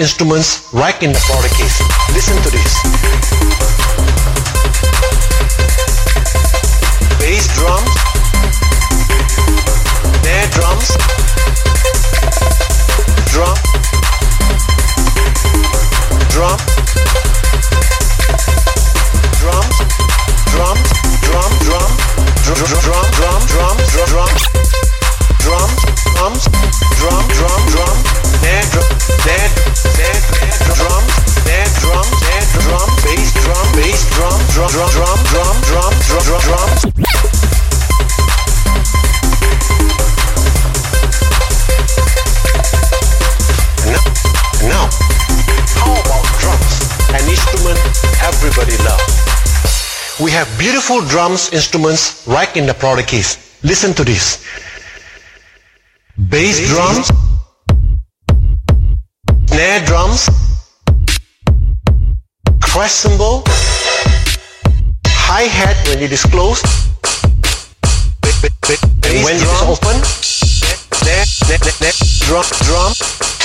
instruments right in the drums instruments right in the product case. Listen to this. Bass drums, snare drums, crash cymbal, hi-hat when it is closed, and when it is open, snare, snare, snare, drum, drum,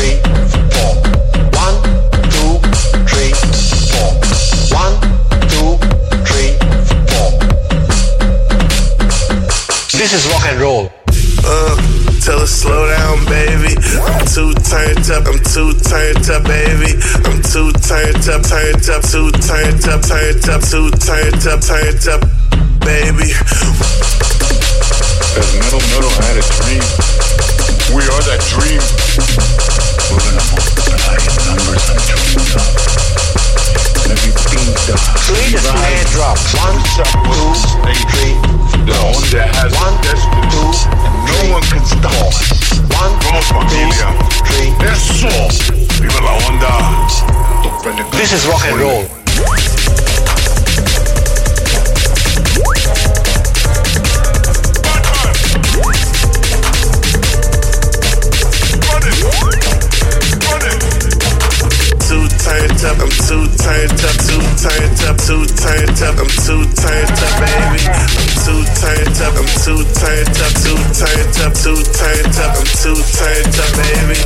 three, four. One, two, three, four. This is rock and roll. Uh, tell a slow down, baby. I'm too turned up, I'm too turned up, baby. I'm too turned up, turned up, too turned up, turned up, too turned up, turned up, baby. Cause Metal Metal had a dream. We are that dream. This is rock and roll. Up, I'm too turned up, too turned up, too turned up, I'm too turned up, baby. I'm too turned up, I'm too turned up, too turned up, too turned up, I'm too turned up, baby.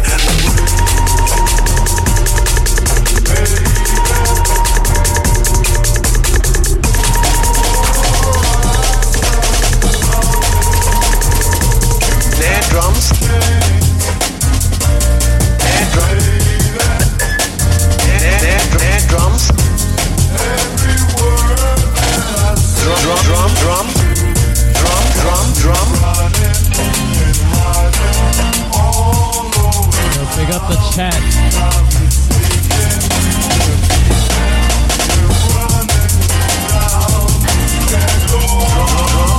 The chat.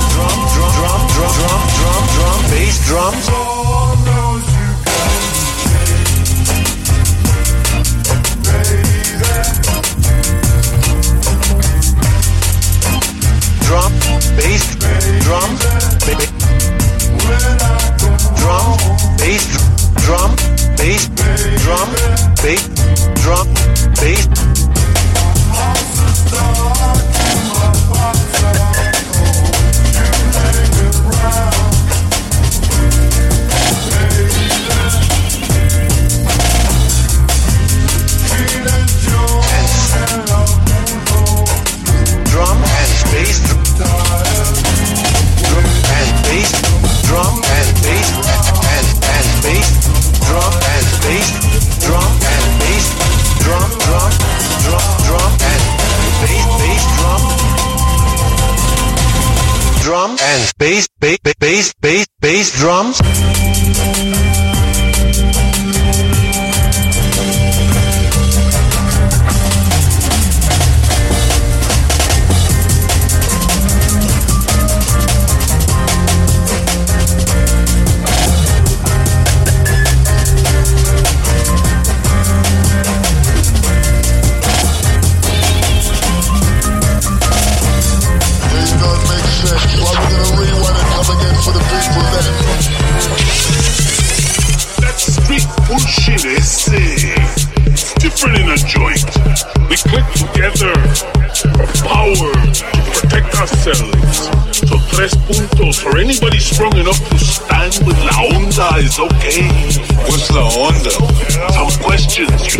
Drum, drum, drum, drum, drum, drum, bass drums. Drum, bass, drum, drum, bass, drum, bass, drum, bass, drum, bass bass bass bass drums. Strong enough to stand with La Onda is okay. What's La Onda? Some questions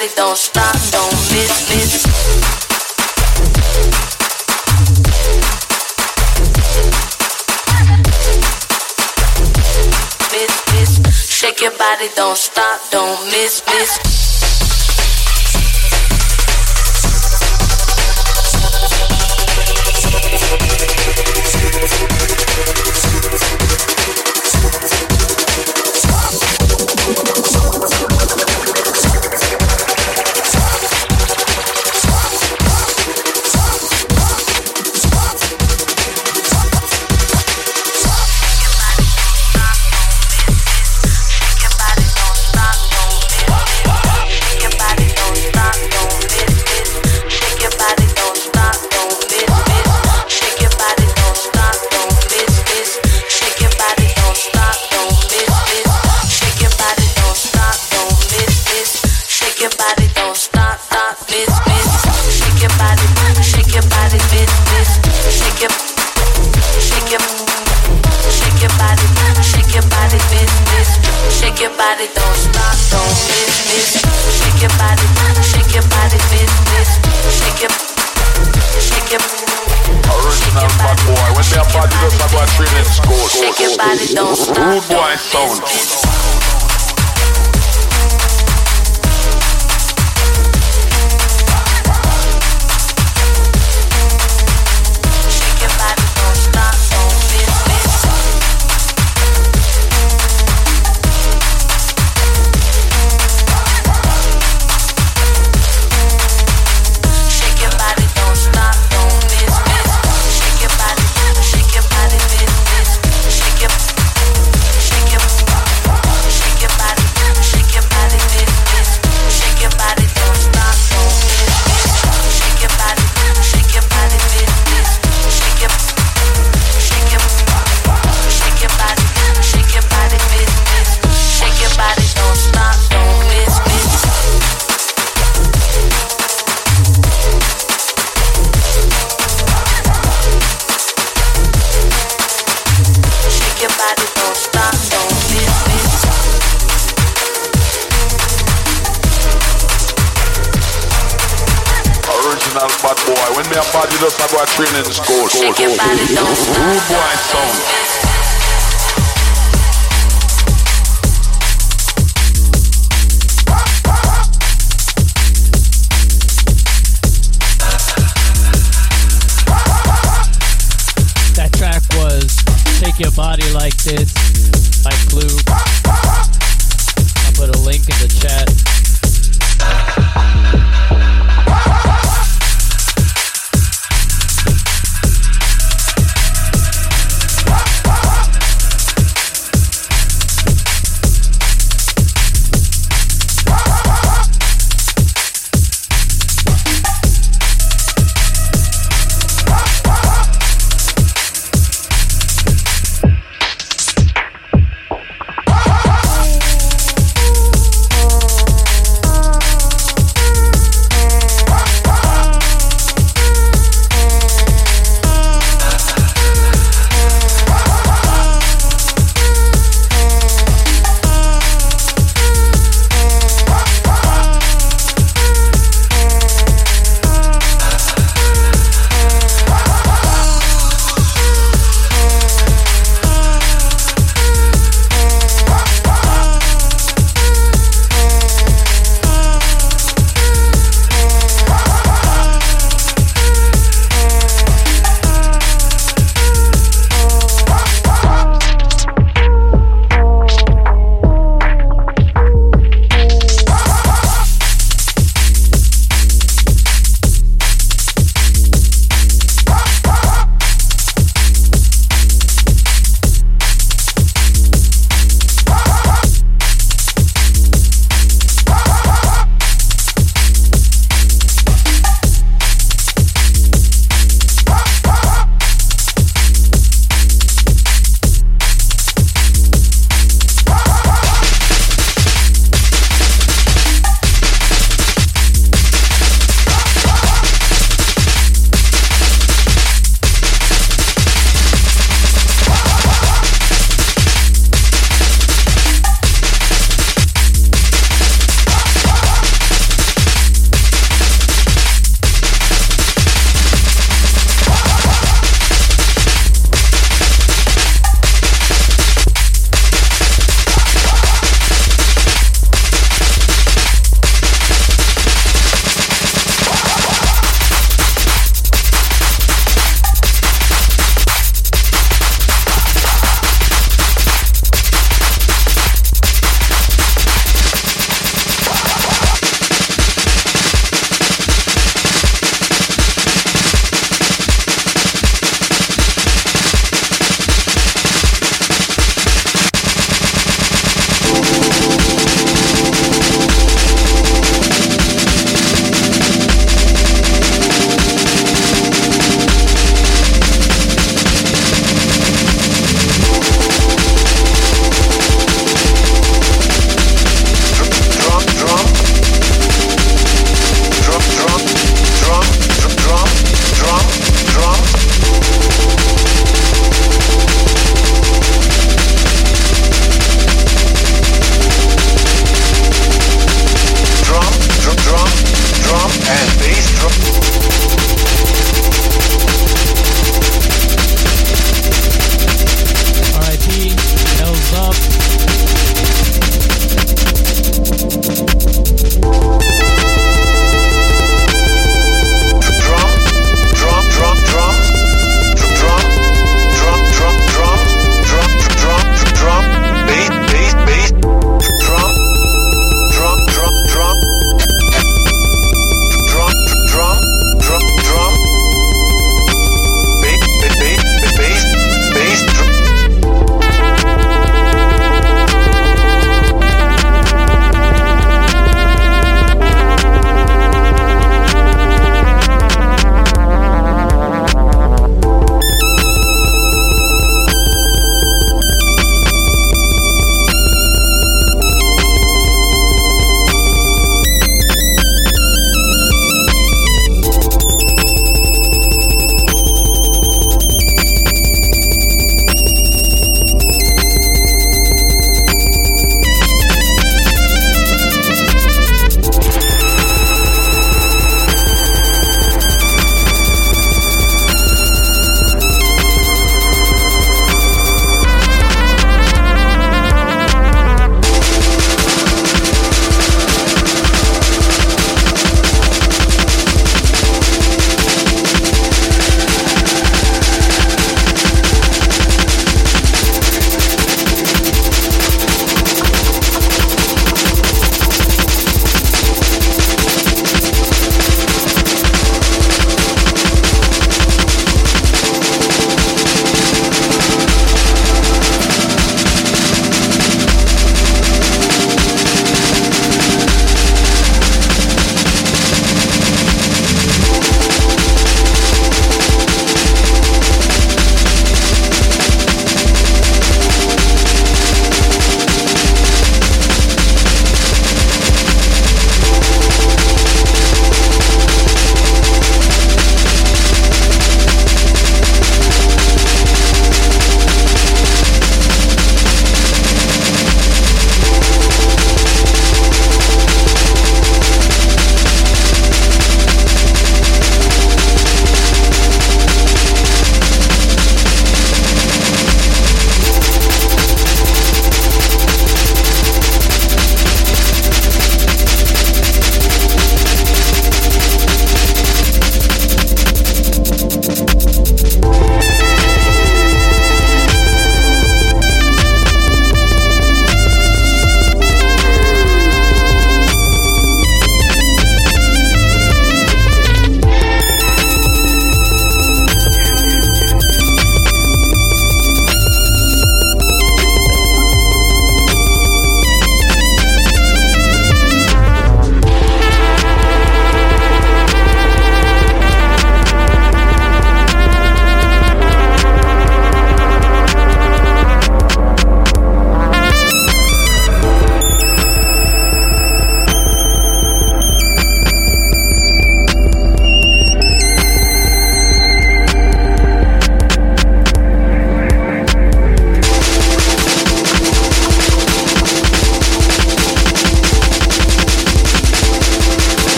body don't stop, don't miss, miss. Shake your body, don't stop, don't miss, miss. phone.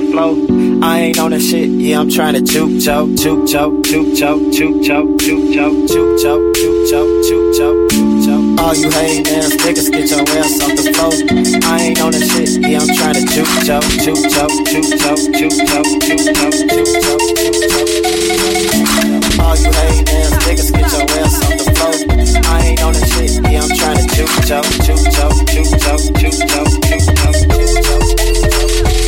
the flow. I ain't on that shit, yeah, I'm trying to juke choke, juke choke, juke choke, juke choke, juke choke, juke choke, juke choke, juke choke, choke. All you hating ass niggas get your ass off the floor. I ain't on that shit, yeah, I'm trying to juke choke, juke choke, juke choke, juke choke, juke choke, juke choke, choke. All you hating ass niggas get your ass off the floor. I ain't on that shit, yeah, I'm trying to juke choke, juke choke, juke choke, juke choke, juke choke, juke choke.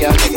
yeah.